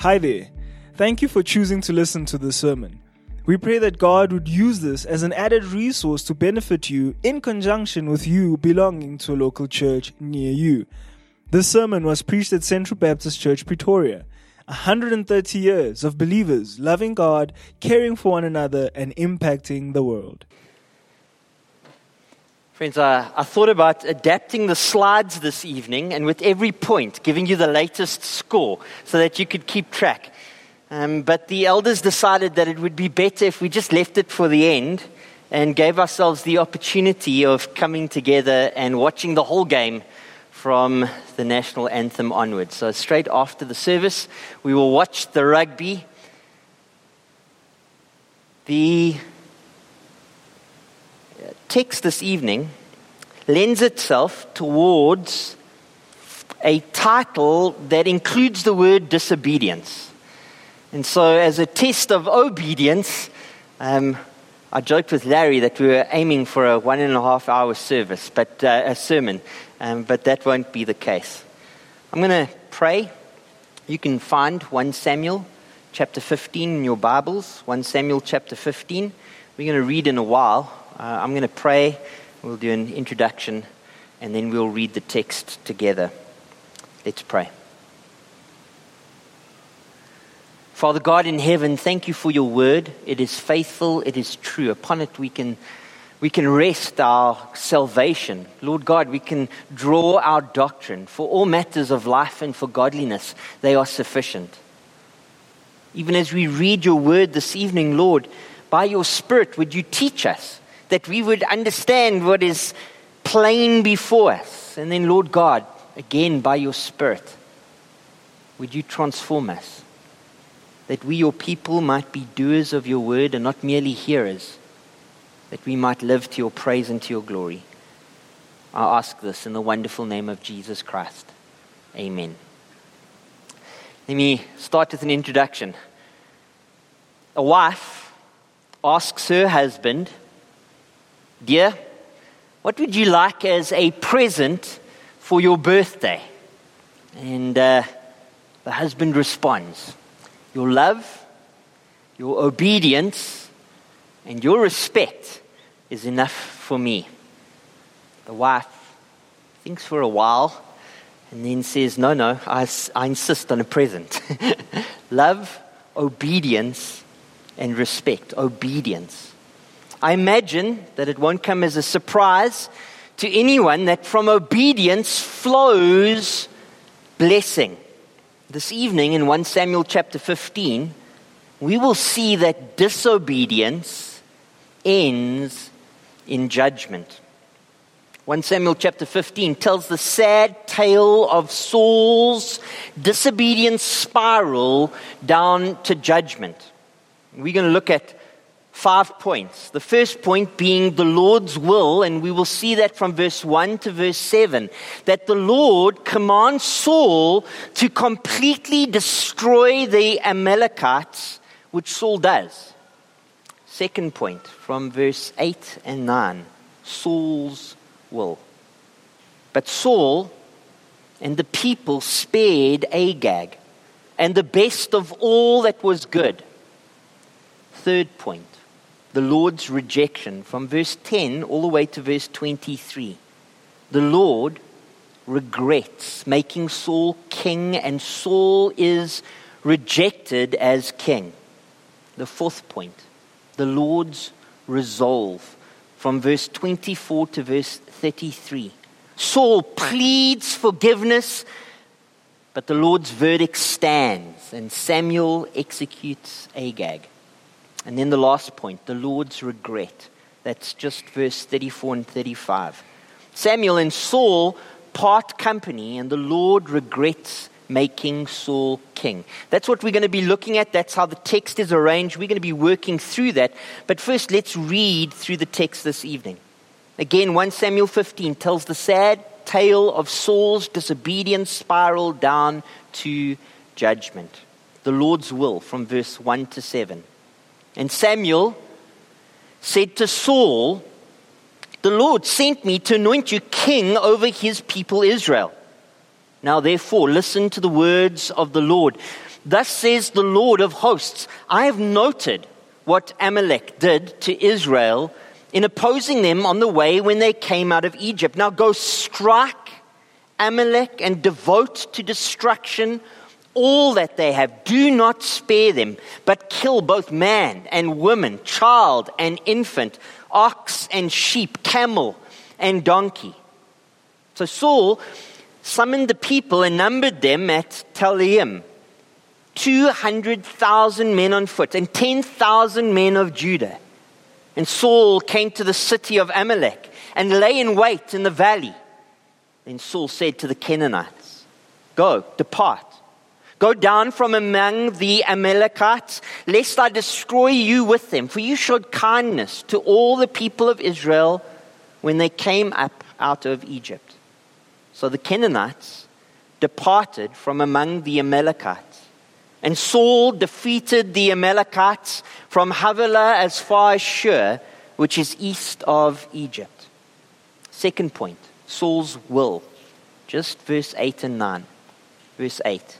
Hi there. Thank you for choosing to listen to this sermon. We pray that God would use this as an added resource to benefit you in conjunction with you belonging to a local church near you. This sermon was preached at Central Baptist Church, Pretoria. 130 years of believers loving God, caring for one another, and impacting the world. Friends, I, I thought about adapting the slides this evening and with every point giving you the latest score so that you could keep track. Um, but the elders decided that it would be better if we just left it for the end and gave ourselves the opportunity of coming together and watching the whole game from the national anthem onwards. So, straight after the service, we will watch the rugby. The text this evening lends itself towards a title that includes the word disobedience. And so, as a test of obedience, um, I joked with Larry that we were aiming for a one and a half hour service, but uh, a sermon, um, but that won't be the case. I'm going to pray. You can find 1 Samuel chapter 15 in your Bibles, 1 Samuel chapter 15. We're going to read in a while. Uh, I'm going to pray, we'll do an introduction, and then we'll read the text together. Let's pray. Father God in heaven, thank you for your word. It is faithful, it is true. Upon it we can, we can rest our salvation. Lord God, we can draw our doctrine. For all matters of life and for godliness, they are sufficient. Even as we read your word this evening, Lord, by your Spirit, would you teach us that we would understand what is plain before us. And then, Lord God, again by your Spirit, would you transform us? That we, your people, might be doers of your word and not merely hearers. That we might live to your praise and to your glory. I ask this in the wonderful name of Jesus Christ. Amen. Let me start with an introduction. A wife asks her husband, Dear, what would you like as a present for your birthday? And uh, the husband responds, Your love, your obedience, and your respect is enough for me. The wife thinks for a while and then says, No, no, I, I insist on a present. love, obedience, and respect. Obedience. I imagine that it won't come as a surprise to anyone that from obedience flows blessing. This evening in 1 Samuel chapter 15, we will see that disobedience ends in judgment. 1 Samuel chapter 15 tells the sad tale of Saul's disobedience spiral down to judgment. We're going to look at five points. The first point being the Lord's will, and we will see that from verse 1 to verse 7, that the Lord commands Saul to completely destroy the Amalekites, which Saul does. Second point, from verse 8 and 9, Saul's will. But Saul and the people spared Agag and the best of all that was good. Third point, the Lord's rejection from verse 10 all the way to verse 23. The Lord regrets making Saul king, and Saul is rejected as king. The fourth point, the Lord's resolve from verse 24 to verse 33. Saul pleads forgiveness, but the Lord's verdict stands, and Samuel executes Agag. And then the last point, the Lord's regret. That's just verse 34 and 35. Samuel and Saul part company, and the Lord regrets making Saul king. That's what we're going to be looking at. That's how the text is arranged. We're going to be working through that. But first, let's read through the text this evening. Again, 1 Samuel 15 tells the sad tale of Saul's disobedience spiral down to judgment. The Lord's will from verse 1 to 7. And Samuel said to Saul, The Lord sent me to anoint you king over his people Israel. Now, therefore, listen to the words of the Lord. Thus says the Lord of hosts I have noted what Amalek did to Israel in opposing them on the way when they came out of Egypt. Now go strike Amalek and devote to destruction all that they have. Do not spare them, but kill both man and woman, child and infant, ox and sheep, camel and donkey. So Saul summoned the people and numbered them at Telaim. 200,000 men on foot and 10,000 men of Judah. And Saul came to the city of Amalek and lay in wait in the valley. Then Saul said to the Kenites, Go, depart. Go down from among the Amalekites, lest I destroy you with them. For you showed kindness to all the people of Israel when they came up out of Egypt. So the Kenites departed from among the Amalekites. And Saul defeated the Amalekites from Havilah as far as Shur, which is east of Egypt. Second point Saul's will. Just verse 8 and 9. Verse 8.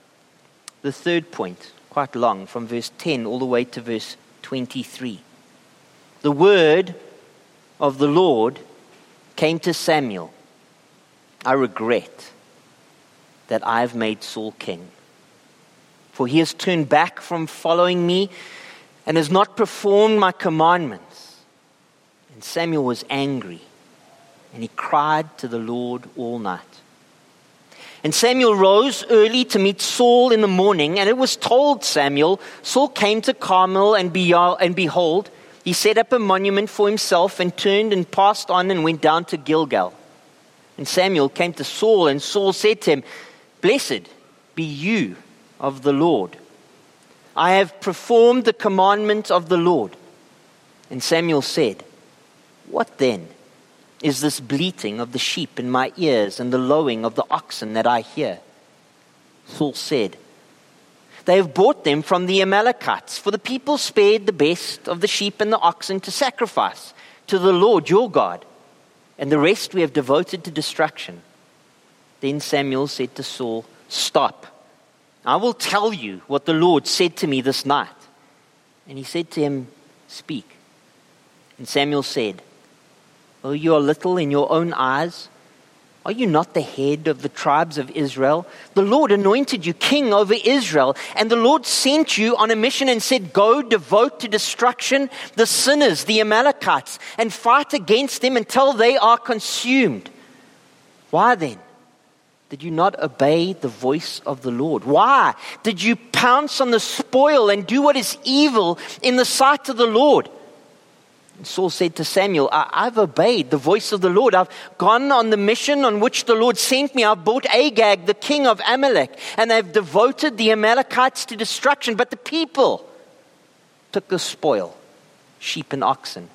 The third point, quite long, from verse 10 all the way to verse 23. The word of the Lord came to Samuel I regret that I have made Saul king, for he has turned back from following me and has not performed my commandments. And Samuel was angry and he cried to the Lord all night. And Samuel rose early to meet Saul in the morning, and it was told Samuel, Saul came to Carmel, and, behold, he set up a monument for himself, and turned and passed on and went down to Gilgal. And Samuel came to Saul, and Saul said to him, Blessed be you of the Lord. I have performed the commandment of the Lord. And Samuel said, What then? Is this bleating of the sheep in my ears and the lowing of the oxen that I hear? Saul said, They have bought them from the Amalekites, for the people spared the best of the sheep and the oxen to sacrifice to the Lord your God, and the rest we have devoted to destruction. Then Samuel said to Saul, Stop. I will tell you what the Lord said to me this night. And he said to him, Speak. And Samuel said, Though you are little in your own eyes, are you not the head of the tribes of Israel? The Lord anointed you king over Israel, and the Lord sent you on a mission and said, Go devote to destruction the sinners, the Amalekites, and fight against them until they are consumed. Why then did you not obey the voice of the Lord? Why did you pounce on the spoil and do what is evil in the sight of the Lord? Saul said to Samuel, I- have obeyed the voice of the Lord. I've gone on the mission on which the Lord sent me. I've brought Agag, the king of Amalek, and they've devoted the Amalekites to destruction. But the people took the spoil sheep and oxen,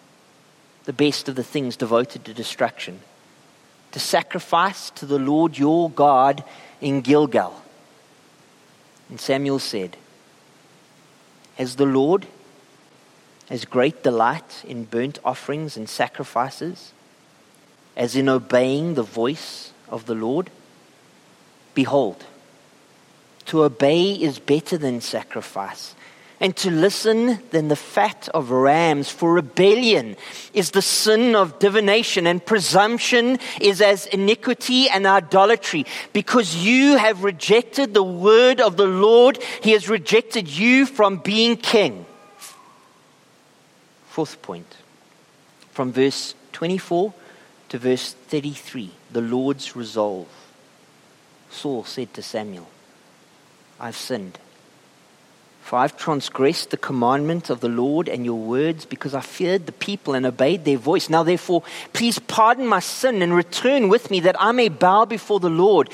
the best of the things devoted to destruction, to sacrifice to the Lord your God in Gilgal. And Samuel said, Has the Lord as great delight in burnt offerings and sacrifices as in obeying the voice of the Lord? Behold, to obey is better than sacrifice, and to listen than the fat of rams. For rebellion is the sin of divination, and presumption is as iniquity and idolatry. Because you have rejected the word of the Lord, he has rejected you from being king. Fourth point. From verse 24 to verse 33, the Lord's resolve. Saul said to Samuel, I've sinned. For I've transgressed the commandment of the Lord and your words because I feared the people and obeyed their voice. Now, therefore, please pardon my sin and return with me that I may bow before the Lord.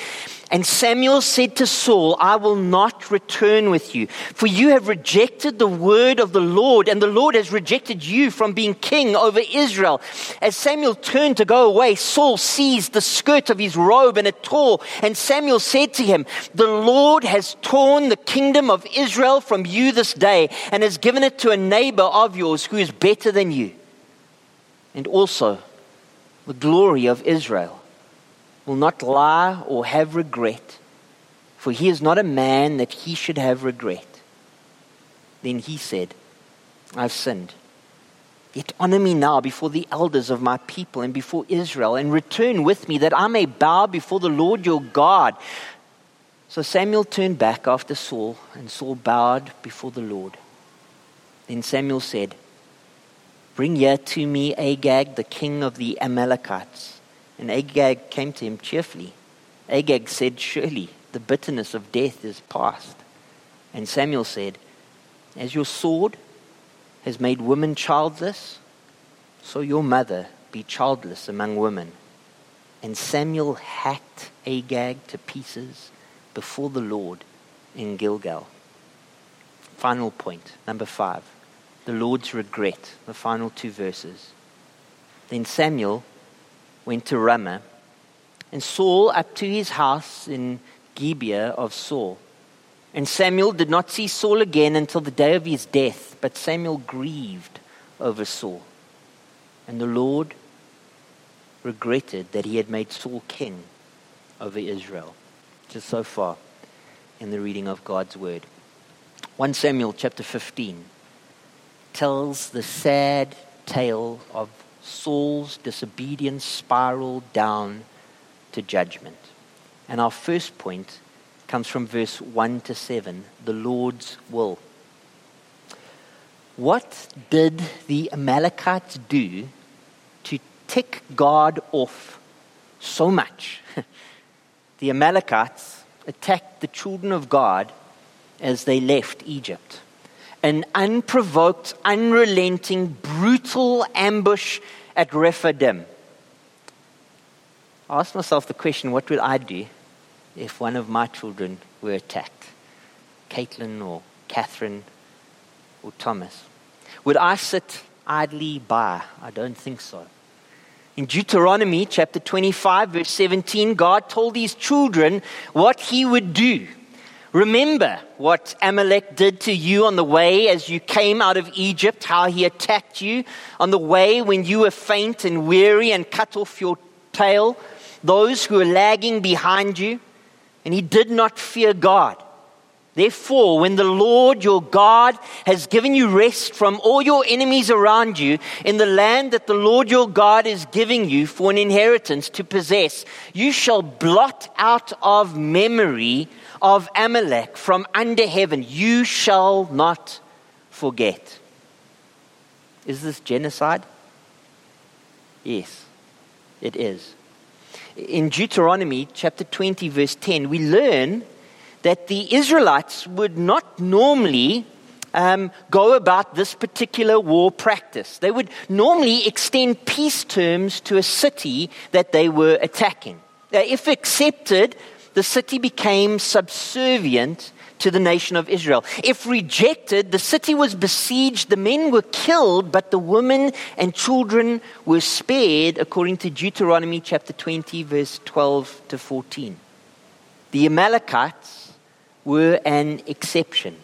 And Samuel said to Saul, I will not return with you, for you have rejected the word of the Lord, and the Lord has rejected you from being king over Israel. As Samuel turned to go away, Saul seized the skirt of his robe and it tore. And Samuel said to him, The Lord has torn the kingdom of Israel from you this day, and has given it to a neighbor of yours who is better than you. And also, the glory of Israel will not lie or have regret, for he is not a man that he should have regret. Then he said, I've sinned. Yet honor me now before the elders of my people and before Israel, and return with me that I may bow before the Lord your God. So Samuel turned back after Saul, and Saul bowed before the Lord. Then Samuel said, Bring here to me Agag, the king of the Amalekites. And Agag came to him cheerfully. Agag said, Surely the bitterness of death is past. And Samuel said, As your sword has made women childless, so your mother be childless among women. And Samuel hacked Agag to pieces before the Lord in Gilgal. Final point, number five the Lord's regret, the final two verses. Then Samuel went to Ramah, and Saul up to his house in Gibeah of Saul. And Samuel did not see Saul again until the day of his death, but Samuel grieved over Saul. And the Lord regretted that he had made Saul king over Israel. Just so far in the reading of God's word. 1 Samuel chapter 15 tells the sad tale of Saul's disobedience spiraled down to judgment. And our first point comes from verse 1 to 7 the Lord's will. What did the Amalekites do to tick God off so much? the Amalekites attacked the children of God as they left Egypt an unprovoked, unrelenting, brutal ambush at Rephidim. I asked myself the question what would I do if one of my children were attacked? Caitlin or Catherine or Thomas? Would I sit idly by? I don't think so. In Deuteronomy chapter 25, verse 17, God told his children what he would do Remember what Amalek did to you on the way as you came out of Egypt, how he attacked you on the way when you were faint and weary and cut off your tail, those who were lagging behind you, and he did not fear God. Therefore, when the Lord your God has given you rest from all your enemies around you in the land that the Lord your God is giving you for an inheritance to possess, you shall blot out of memory of Amalek from under heaven. You shall not forget. Is this genocide? Yes, it is. In Deuteronomy chapter 20, verse 10, we learn that the Israelites would not normally um, go about this particular war practice. They would normally extend peace terms to a city that they were attacking. Uh, if accepted, the city became subservient to the nation of Israel. If rejected, the city was besieged, the men were killed, but the women and children were spared, according to Deuteronomy chapter 20, verse 12 to 14. The Amalekites were an exception.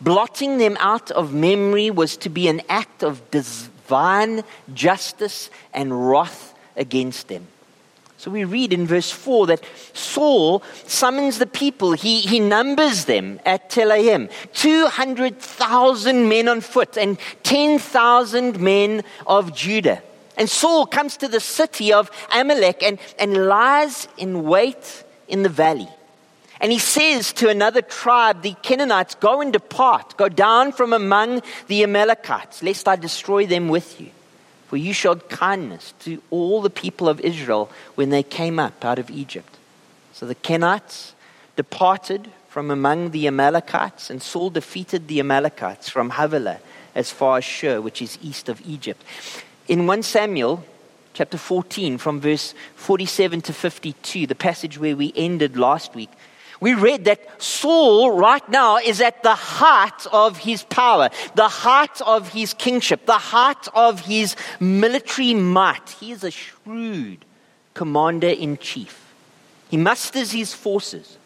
Blotting them out of memory was to be an act of divine justice and wrath against them. So we read in verse 4 that Saul summons the people. He, he numbers them at Telaim 200,000 men on foot and 10,000 men of Judah. And Saul comes to the city of Amalek and, and lies in wait in the valley. And he says to another tribe, the Kenites, Go and depart, go down from among the Amalekites, lest I destroy them with you. For you showed kindness to all the people of Israel when they came up out of Egypt. So the Kenites departed from among the Amalekites, and Saul defeated the Amalekites from Havilah as far as Shur, which is east of Egypt. In 1 Samuel chapter 14, from verse 47 to 52, the passage where we ended last week, we read that Saul right now is at the heart of his power, the heart of his kingship, the heart of his military might. He is a shrewd commander in chief. He musters his forces.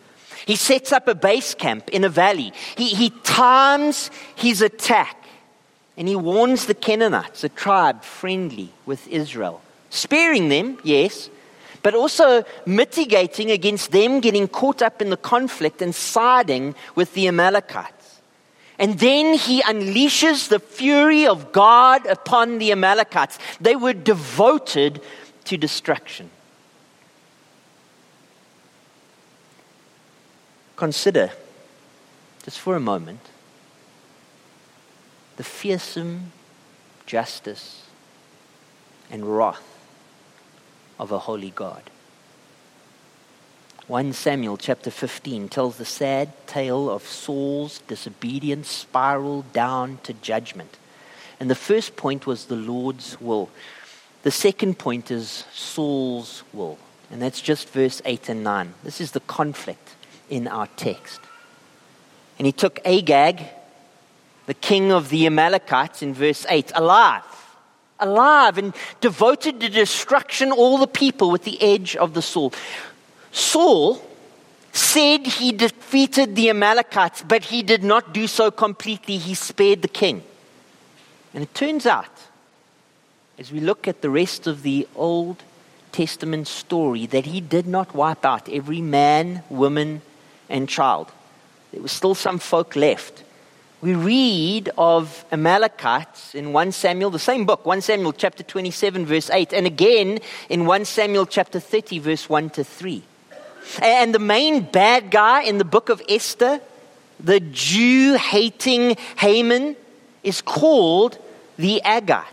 He sets up a base camp in a valley. He, he times his attack. And he warns the Kenites, a tribe friendly with Israel sparing them, yes, but also mitigating against them getting caught up in the conflict and siding with the Amalekites. And then he unleashes the fury of God upon the Amalekites. They were devoted to destruction. Consider, just for a moment, the fearsome justice and wrath of a holy God. 1 Samuel chapter 15 tells the sad tale of Saul's disobedience spiraled down to judgment. And the first point was the Lord's will. The second point is Saul's will. And that's just verse 8 and 9. This is the conflict in our text. And he took Agag, the king of the Amalekites, in verse 8, alive alive and devoted to destruction all the people with the edge of the sword. Saul said he defeated the Amalekites, but he did not do so completely. He spared the king. And it turns out, as we look at the rest of the Old Testament story, that he did not wipe out every man, woman, and child. There was still some folk left we read of Amalekites in 1 Samuel, the same book, 1 Samuel chapter 27, verse 8, and again in 1 Samuel chapter 30, verse 1 to 3. And the main bad guy in the book of Esther, the Jew hating Haman, is called the Agagite.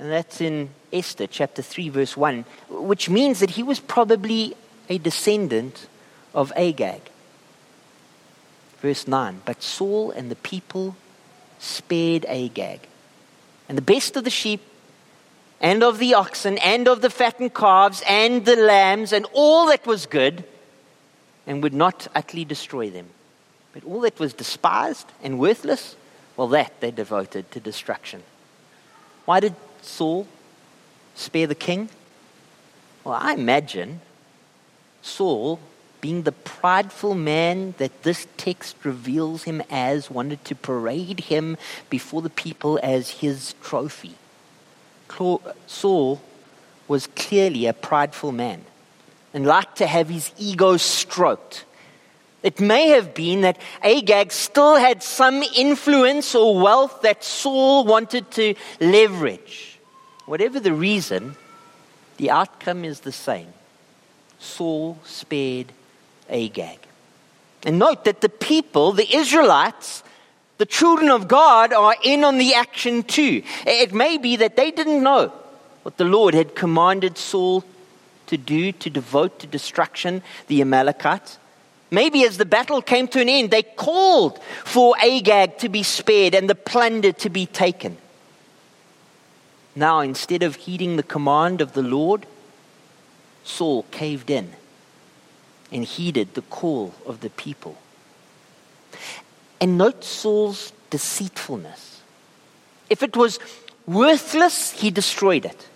And that's in Esther chapter 3, verse 1, which means that he was probably a descendant of Agag. Verse 9 But Saul and the people spared Agag, and the best of the sheep, and of the oxen, and of the fattened calves, and the lambs, and all that was good, and would not utterly destroy them. But all that was despised and worthless, well, that they devoted to destruction. Why did Saul spare the king? Well, I imagine Saul being the prideful man that this text reveals him as, wanted to parade him before the people as his trophy. Saul was clearly a prideful man and liked to have his ego stroked. It may have been that Agag still had some influence or wealth that Saul wanted to leverage. Whatever the reason, the outcome is the same. Saul spared Agag. And note that the people, the Israelites, the children of God, are in on the action too. It may be that they didn't know what the Lord had commanded Saul to do to devote to destruction the Amalekites. Maybe as the battle came to an end, they called for Agag to be spared and the plunder to be taken. Now, instead of heeding the command of the Lord, Saul caved in and heeded the call of the people. And note Saul's deceitfulness. If it was worthless, he destroyed it.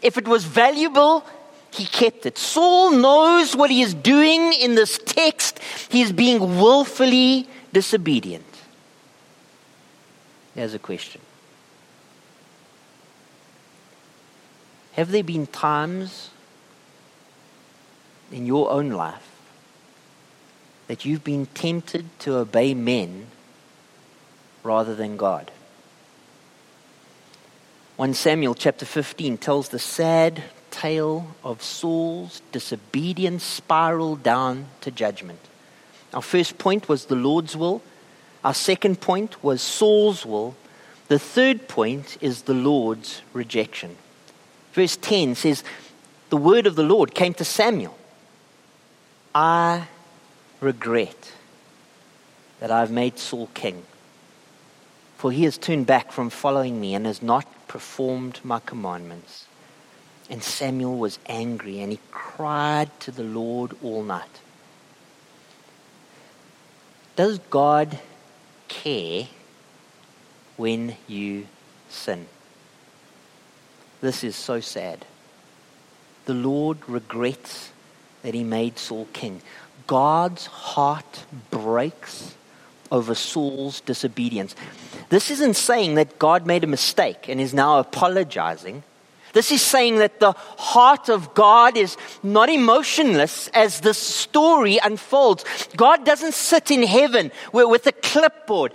If it was valuable, he kept it. Saul knows what he is doing in this text. He is being willfully disobedient. There's a question Have there been times in your own life that you've been tempted to obey men rather than God. 1 Samuel chapter 15 tells the sad tale of Saul's disobedience spiral down to judgment. Our first point was the Lord's will. Our second point was Saul's will. The third point is the Lord's rejection. Verse 10 says, The word of the Lord came to Samuel. I regret that I've made Saul king, for he has turned back from following me and has not performed my commandments. And Samuel was angry and he cried to the Lord all night. Does God care when you sin? This is so sad. The Lord regrets that he made Saul king. God's heart breaks over Saul's disobedience. This isn't saying that God made a mistake and is now apologizing. This is saying that the heart of God is not emotionless as this story unfolds. God doesn't sit in heaven with a clipboard,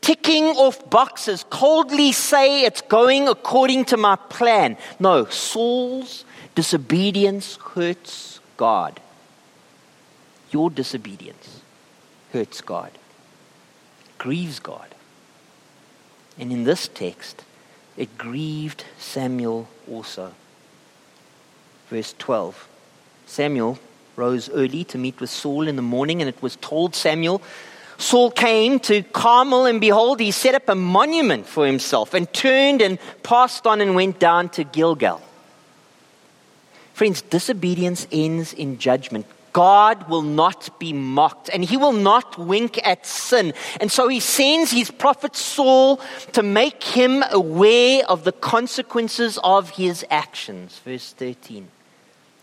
ticking off boxes, coldly say it's going according to my plan. No, Saul's disobedience hurts God. Your disobedience hurts God, grieves God. And in this text, it grieved Samuel also. Verse 12 Samuel rose early to meet with Saul in the morning, and it was told Samuel, Saul came to Carmel, and behold, he set up a monument for himself, and turned and passed on and went down to Gilgal. Friends, disobedience ends in judgment. God will not be mocked and he will not wink at sin. And so he sends his prophet Saul to make him aware of the consequences of his actions. Verse 13.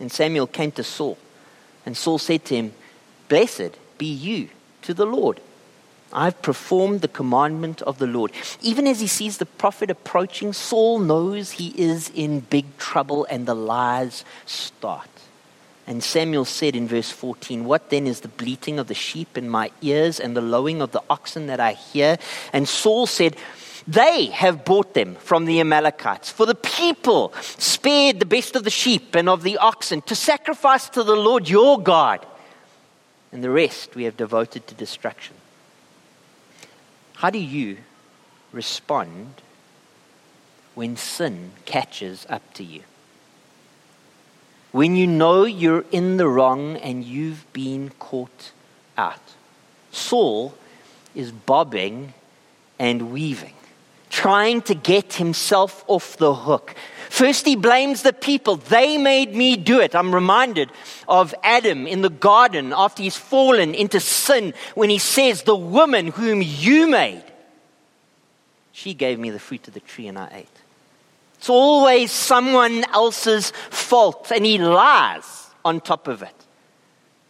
And Samuel came to Saul, and Saul said to him, Blessed be you to the Lord. I've performed the commandment of the Lord. Even as he sees the prophet approaching, Saul knows he is in big trouble and the lies start. And Samuel said in verse 14, What then is the bleating of the sheep in my ears and the lowing of the oxen that I hear? And Saul said, They have bought them from the Amalekites. For the people spared the best of the sheep and of the oxen to sacrifice to the Lord your God. And the rest we have devoted to destruction. How do you respond when sin catches up to you? When you know you're in the wrong and you've been caught out. Saul is bobbing and weaving, trying to get himself off the hook. First, he blames the people. They made me do it. I'm reminded of Adam in the garden after he's fallen into sin when he says, The woman whom you made, she gave me the fruit of the tree and I ate. It's always someone else's fault, and he lies on top of it.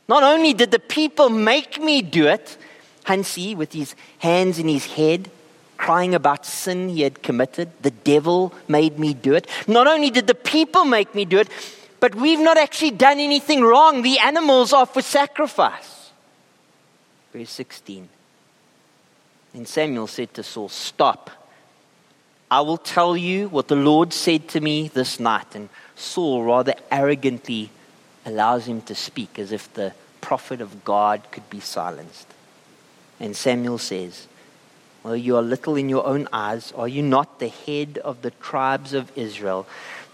Not only did the people make me do it, Hansie, with his hands in his head, crying about sin he had committed, the devil made me do it. Not only did the people make me do it, but we've not actually done anything wrong. The animals are for sacrifice. Verse 16. Then Samuel said to Saul, Stop. I will tell you what the Lord said to me this night. And Saul rather arrogantly allows him to speak as if the prophet of God could be silenced. And Samuel says, Well, you are little in your own eyes. Are you not the head of the tribes of Israel?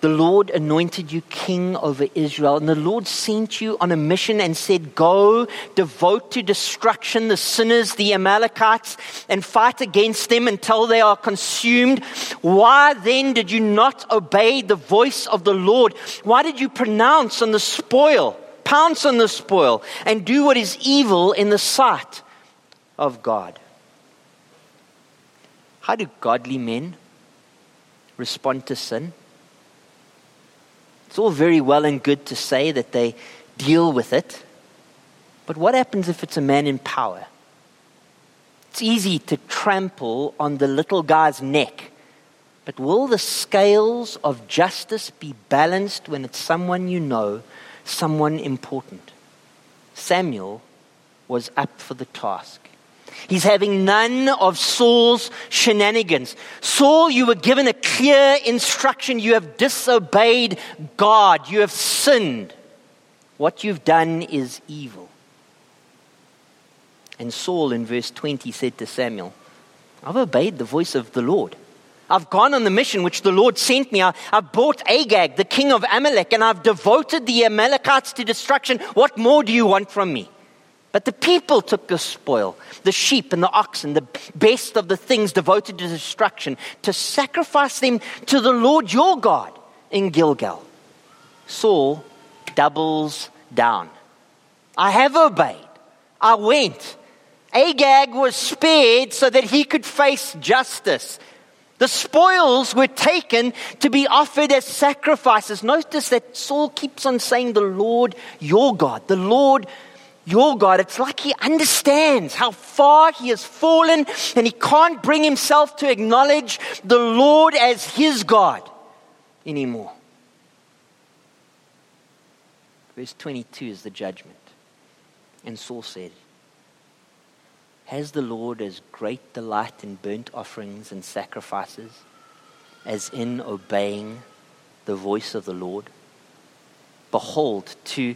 The Lord anointed you king over Israel, and the Lord sent you on a mission and said, Go, devote to destruction the sinners, the Amalekites, and fight against them until they are consumed. Why then did you not obey the voice of the Lord? Why did you pronounce on the spoil, pounce on the spoil, and do what is evil in the sight of God? How do godly men respond to sin? It's all very well and good to say that they deal with it, but what happens if it's a man in power? It's easy to trample on the little guy's neck, but will the scales of justice be balanced when it's someone you know, someone important? Samuel was up for the task. He's having none of Saul's shenanigans. Saul, you were given a clear instruction. You have disobeyed God. You have sinned. What you've done is evil. And Saul, in verse 20, said to Samuel, I've obeyed the voice of the Lord. I've gone on the mission which the Lord sent me. I, have bought Agag, the king of Amalek, and I've devoted the Amalekites to destruction. What more do you want from me? But the people took the spoil, the sheep and the oxen, the best of the things devoted to destruction, to sacrifice them to the Lord your God in Gilgal. Saul doubles down. I have obeyed. I went. Agag was spared so that he could face justice. The spoils were taken to be offered as sacrifices. Notice that Saul keeps on saying, The Lord your God, the Lord your God. It's like he understands how far he has fallen and he can't bring himself to acknowledge the Lord as his God anymore. Verse 22 is the judgment. And Saul said, Has the Lord as great delight in burnt offerings and sacrifices as in obeying the voice of the Lord? Behold, to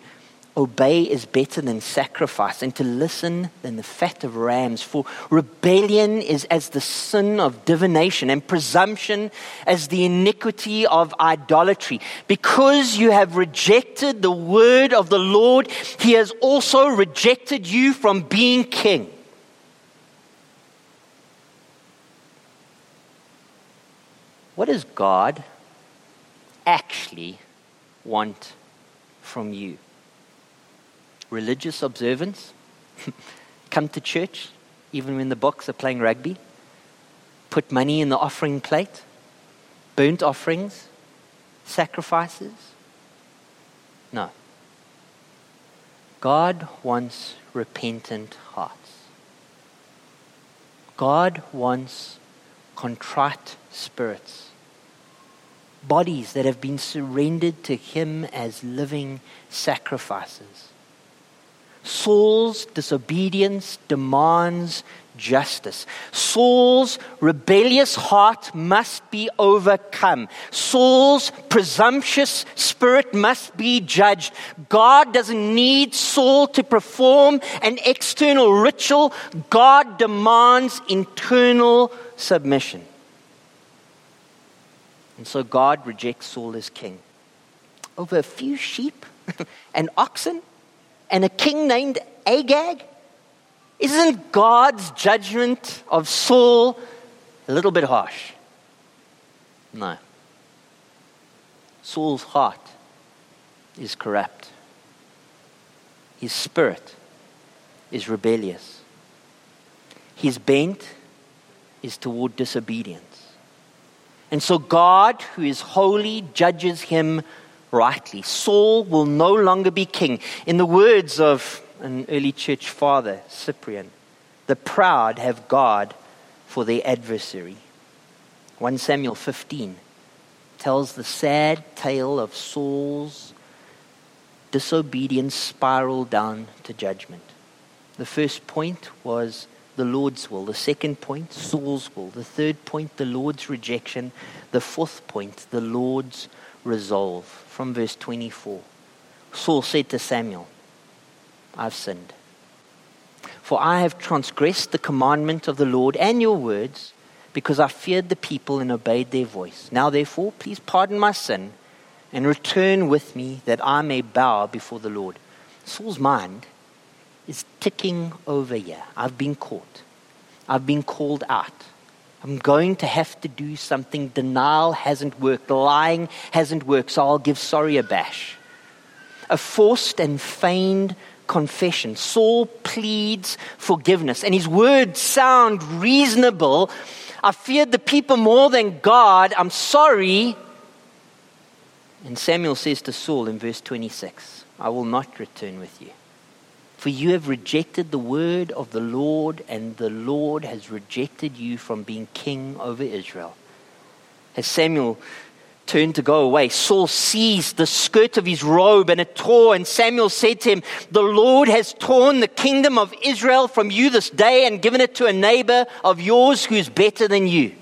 obey is better than sacrifice, and to listen than the fat of rams. For rebellion is as the sin of divination, and presumption as the iniquity of idolatry. Because you have rejected the word of the Lord, he has also rejected you from being king. What does God actually want from you? Religious observance, come to church even when the Boks are playing rugby, put money in the offering plate, burnt offerings, sacrifices. No. God wants repentant hearts. God wants contrite spirits, bodies that have been surrendered to Him as living sacrifices. Saul's disobedience demands justice. Saul's rebellious heart must be overcome. Saul's presumptuous spirit must be judged. God doesn't need Saul to perform an external ritual. God demands internal submission. And so God rejects Saul as king. Over a few sheep and oxen and a king named Agag? Isn't God's judgment of Saul a little bit harsh? No. Saul's heart is corrupt. His spirit is rebellious. His bent is toward disobedience. And so God, who is holy, judges him rightly. Saul will no longer be king. In the words of an early church father, Cyprian, the proud have God for their adversary. 1 Samuel 15 tells the sad tale of Saul's disobedience spiral down to judgment. The first point was the Lord's will. The second point, Saul's will. The third point, the Lord's rejection. The fourth point, the Lord's resolve. From verse 24 Saul said to Samuel, I've sinned. For I have transgressed the commandment of the Lord and your words, because I feared the people and obeyed their voice. Now, therefore, please pardon my sin and return with me that I may bow before the Lord. Saul's mind is ticking over here. I've been caught, I've been called out. I'm going to have to do something. Denial hasn't worked. Lying hasn't worked, so I'll give sorry a bash. A forced and feigned confession. Saul pleads forgiveness, and his words sound reasonable. I feared the people more than God. I'm sorry. And Samuel says to Saul in verse 26 I will not return with you. For you have rejected the word of the Lord, and the Lord has rejected you from being king over Israel. As Samuel turned to go away, Saul seized the skirt of his robe and it tore, and Samuel said to him, The Lord has torn the kingdom of Israel from you this day and given it to a neighbor of yours who is better than you.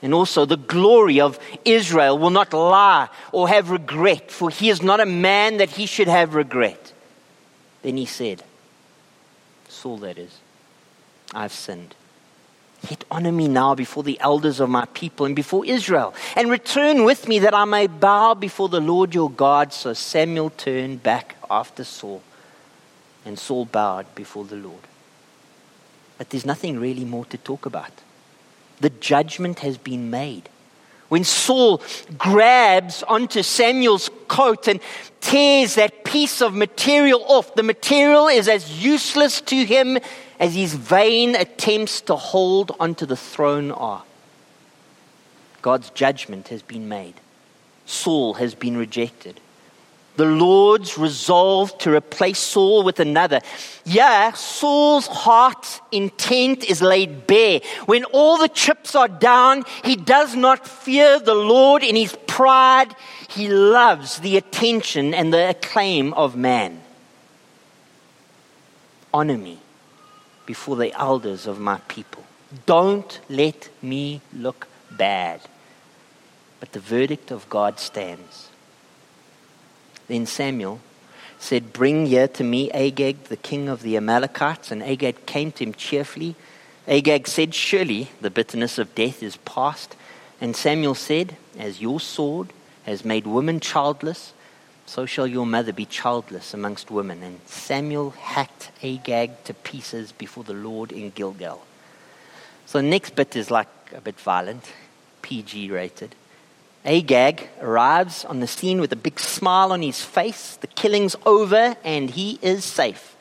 And also, the glory of Israel will not lie or have regret, for he is not a man that he should have regret. Then he said, Saul, that is, I've sinned. Yet honor me now before the elders of my people and before Israel, and return with me that I may bow before the Lord your God. So Samuel turned back after Saul, and Saul bowed before the Lord. But there's nothing really more to talk about. The judgment has been made. When Saul grabs onto Samuel's coat and tears that piece of material off, the material is as useless to him as his vain attempts to hold onto the throne are. God's judgment has been made. Saul has been rejected. The Lord's resolve to replace Saul with another. Yeah, Saul's heart intent is laid bare. When all the chips are down, he does not fear the Lord in his pride. He loves the attention and the acclaim of man. Honor me before the elders of my people. Don't let me look bad. But the verdict of God stands. Then Samuel said, Bring here to me Agag, the king of the Amalekites. And Agag came to him cheerfully. Agag said, Surely the bitterness of death is past. And Samuel said, As your sword has made women childless, so shall your mother be childless amongst women. And Samuel hacked Agag to pieces before the Lord in Gilgal. So the next bit is like a bit violent, PG rated. Agag arrives on the scene with a big smile on his face. The killing's over and he is safe.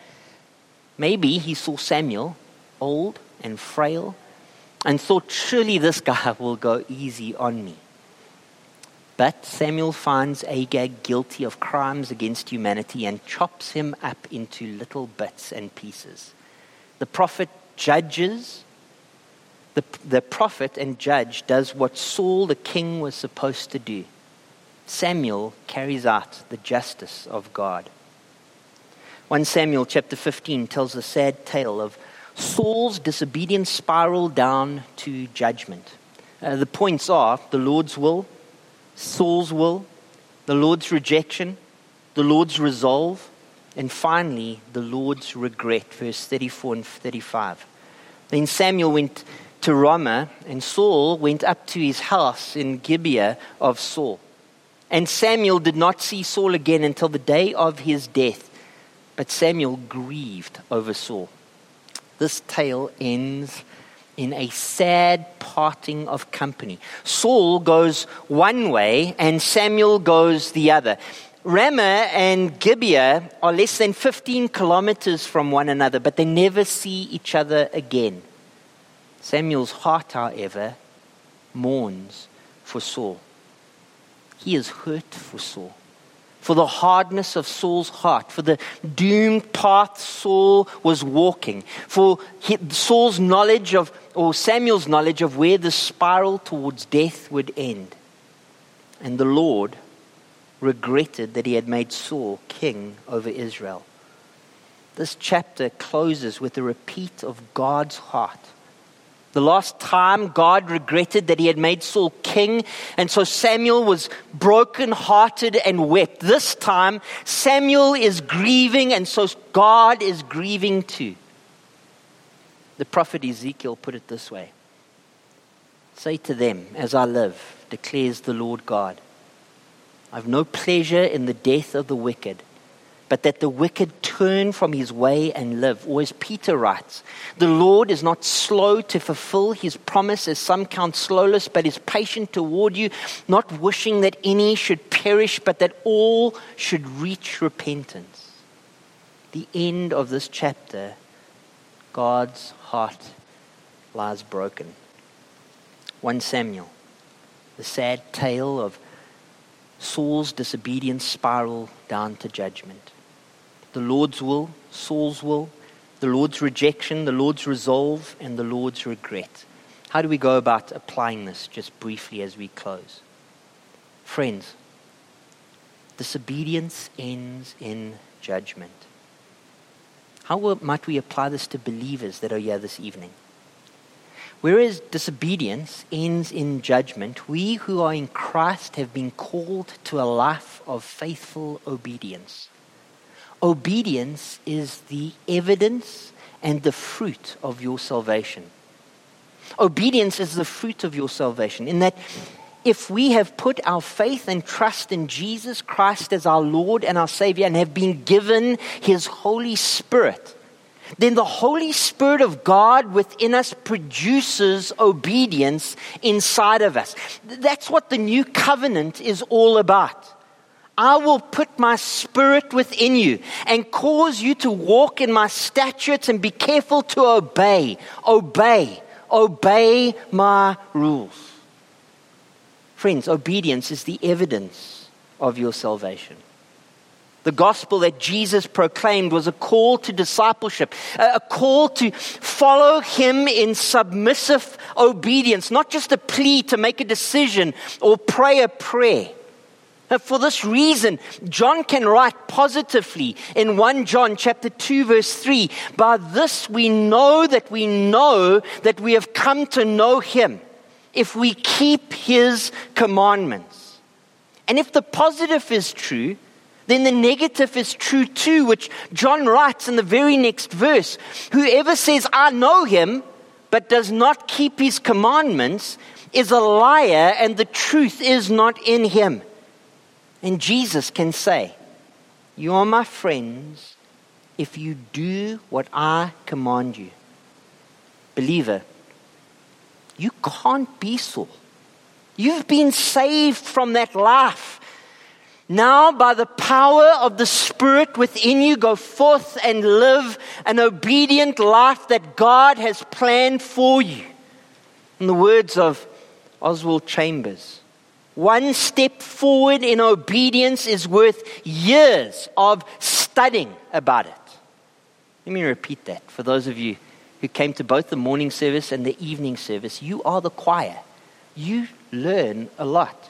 Maybe he saw Samuel, old and frail, and thought, surely this guy will go easy on me. But Samuel finds Agag guilty of crimes against humanity and chops him up into little bits and pieces. The prophet judges the, the prophet and judge does what Saul the king was supposed to do. Samuel carries out the justice of God. 1 Samuel chapter 15 tells a sad tale of Saul's disobedience spiral down to judgment. Uh, the points are the Lord's will, Saul's will, the Lord's rejection, the Lord's resolve, and finally the Lord's regret, verse 34 and 35. Then Samuel went to Ramah, and Saul went up to his house in Gibeah of Saul. And Samuel did not see Saul again until the day of his death. But Samuel grieved over Saul. This tale ends in a sad parting of company. Saul goes one way and Samuel goes the other. Ramah and Gibeah are less than 15 kilometers from one another, but they never see each other again. Samuel's heart, however, mourns for Saul. He is hurt for Saul, for the hardness of Saul's heart, for the doomed path Saul was walking, for Saul's knowledge of, or Samuel's knowledge of where the spiral towards death would end. And the Lord regretted that he had made Saul king over Israel. This chapter closes with a repeat of God's heart the last time God regretted that he had made Saul king, and so Samuel was broken-hearted and wept. This time, Samuel is grieving, and so God is grieving too. The prophet Ezekiel put it this way Say to them, As I live, declares the Lord God, I have no pleasure in the death of the wicked but that the wicked turn from his way and live. Or as Peter writes, the Lord is not slow to fulfill his promise, as some count slowness, but is patient toward you, not wishing that any should perish, but that all should reach repentance. The end of this chapter, God's heart lies broken. 1 Samuel, the sad tale of Saul's disobedience spiral down to judgment the Lord's will, Saul's will, the Lord's rejection, the Lord's resolve, and the Lord's regret. How do we go about applying this just briefly as we close? Friends, disobedience ends in judgment. How might we apply this to believers that are here this evening? Whereas disobedience ends in judgment, we who are in Christ have been called to a life of faithful obedience. Obedience is the evidence and the fruit of your salvation. Obedience is the fruit of your salvation, in that if we have put our faith and trust in Jesus Christ as our Lord and our Savior and have been given His Holy Spirit, then the Holy Spirit of God within us produces obedience inside of us. That's what the new covenant is all about. I will put my spirit within you and cause you to walk in my statutes and be careful to obey, obey, obey my rules. Friends, obedience is the evidence of your salvation. The gospel that Jesus proclaimed was a call to discipleship, a call to follow him in submissive obedience, not just a plea to make a decision or pray a prayer. For this reason, John can write positively in 1 John chapter 2 verse 3, by this we know that we know that we have come to know him if we keep his commandments. And if the positive is true, then the negative is true too, which John writes in the very next verse. Whoever says, I know him, but does not keep his commandments, is a liar, and the truth is not in him. And Jesus can say, You are my friends if you do what I command you. Believer, you can't be so. You've been saved from that life. Now, by the power of the Spirit within you, go forth and live an obedient life that God has planned for you. In the words of Oswald Chambers, one step forward in obedience is worth years of studying about it. Let me repeat that for those of you who came to both the morning service and the evening service. You are the choir. You learn a lot.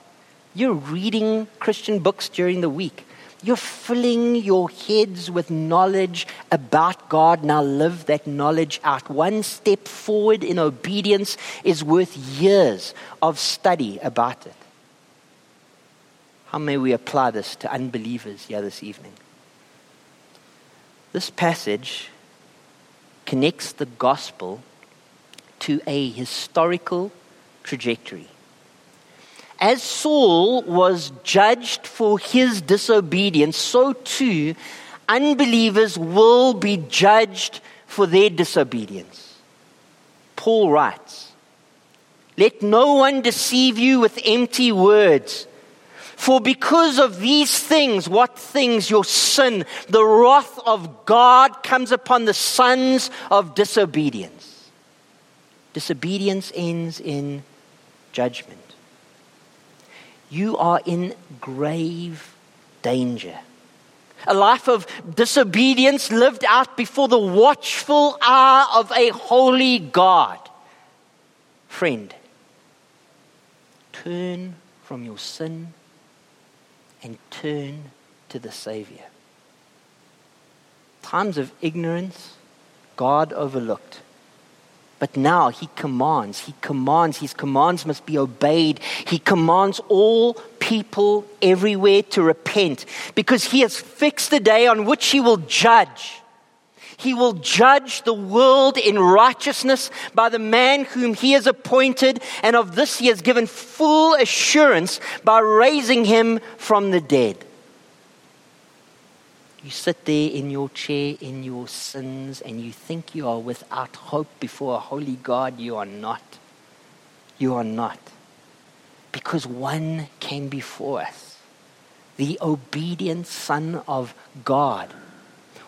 You're reading Christian books during the week. You're filling your heads with knowledge about God. Now live that knowledge out. One step forward in obedience is worth years of study about it. How may we apply this to unbelievers here this evening? This passage connects the gospel to a historical trajectory. As Saul was judged for his disobedience, so too unbelievers will be judged for their disobedience. Paul writes, Let no one deceive you with empty words. For because of these things, what things? Your sin, the wrath of God comes upon the sons of disobedience. Disobedience ends in judgment. You are in grave danger. A life of disobedience lived out before the watchful eye of a holy God. Friend, turn from your sin and turn to the Savior. Times of ignorance, God overlooked. But now he commands, he commands, his commands must be obeyed. He commands all people everywhere to repent because he has fixed a day on which he will judge. He will judge the world in righteousness by the man whom he has appointed, and of this he has given full assurance by raising him from the dead. You sit there in your chair in your sins and you think you are without hope before a holy God. You are not. You are not. Because one came before us the obedient Son of God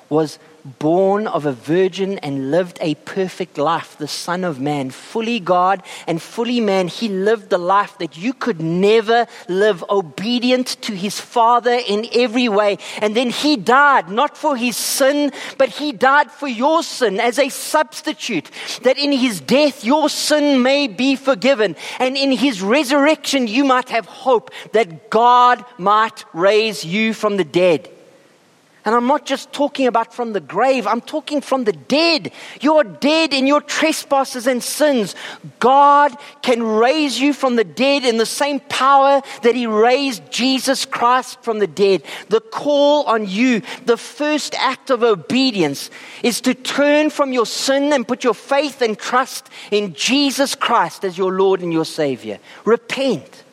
was born of a virgin and lived a perfect life, the Son of Man, fully God and fully man. He lived the life that you could never live, obedient to his Father in every way. And then he died, not for his sin, but he died for your sin as a substitute, that in his death your sin may be forgiven. And in his resurrection you might have hope that God might raise you from the dead. And I'm not just talking about from the grave, I'm talking from the dead. You're dead in your trespasses and sins. God can raise you from the dead in the same power that He raised Jesus Christ from the dead. The call on you, the first act of obedience, is to turn from your sin and put your faith and trust in Jesus Christ as your Lord and your Savior. Repent.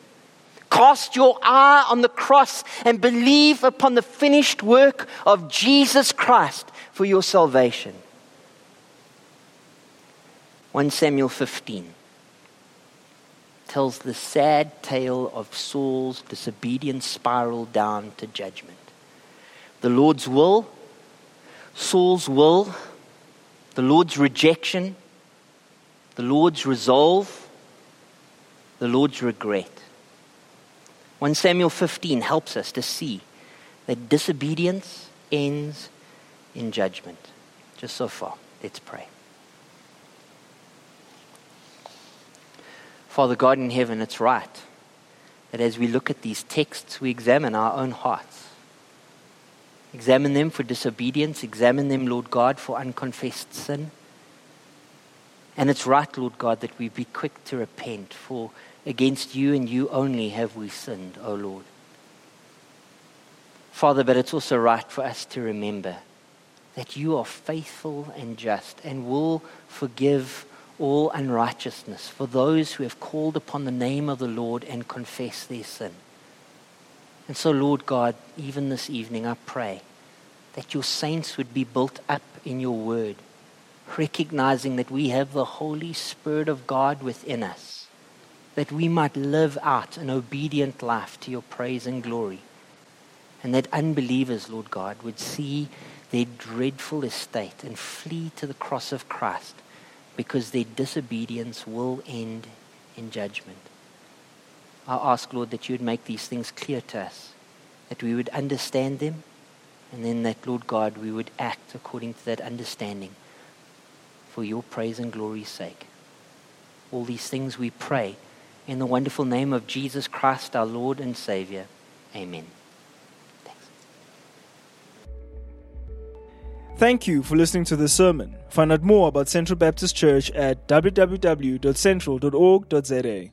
Cast your eye on the cross and believe upon the finished work of Jesus Christ for your salvation. 1 Samuel 15 tells the sad tale of Saul's disobedience spiral down to judgment. The Lord's will, Saul's will, the Lord's rejection, the Lord's resolve, the Lord's regret. 1 Samuel 15 helps us to see that disobedience ends in judgment. Just so far, let's pray. Father God in heaven, it's right that as we look at these texts, we examine our own hearts. Examine them for disobedience, examine them, Lord God, for unconfessed sin. And it's right, Lord God, that we be quick to repent, for against you and you only have we sinned, O Lord. Father, but it's also right for us to remember that you are faithful and just and will forgive all unrighteousness for those who have called upon the name of the Lord and confess their sin. And so, Lord God, even this evening, I pray that your saints would be built up in your word, recognizing that we have the Holy Spirit of God within us, that we might live out an obedient life to your praise and glory, and that unbelievers, Lord God, would see their dreadful estate and flee to the cross of Christ because their disobedience will end in judgment. I ask, Lord, that you would make these things clear to us, that we would understand them, and then that, Lord God, we would act according to that understanding for your praise and glory's sake. All these things we pray in the wonderful name of Jesus Christ, our Lord and Savior. Amen. Thanks. Thank you for listening to this sermon. Find out more about Central Baptist Church at www.central.org.za.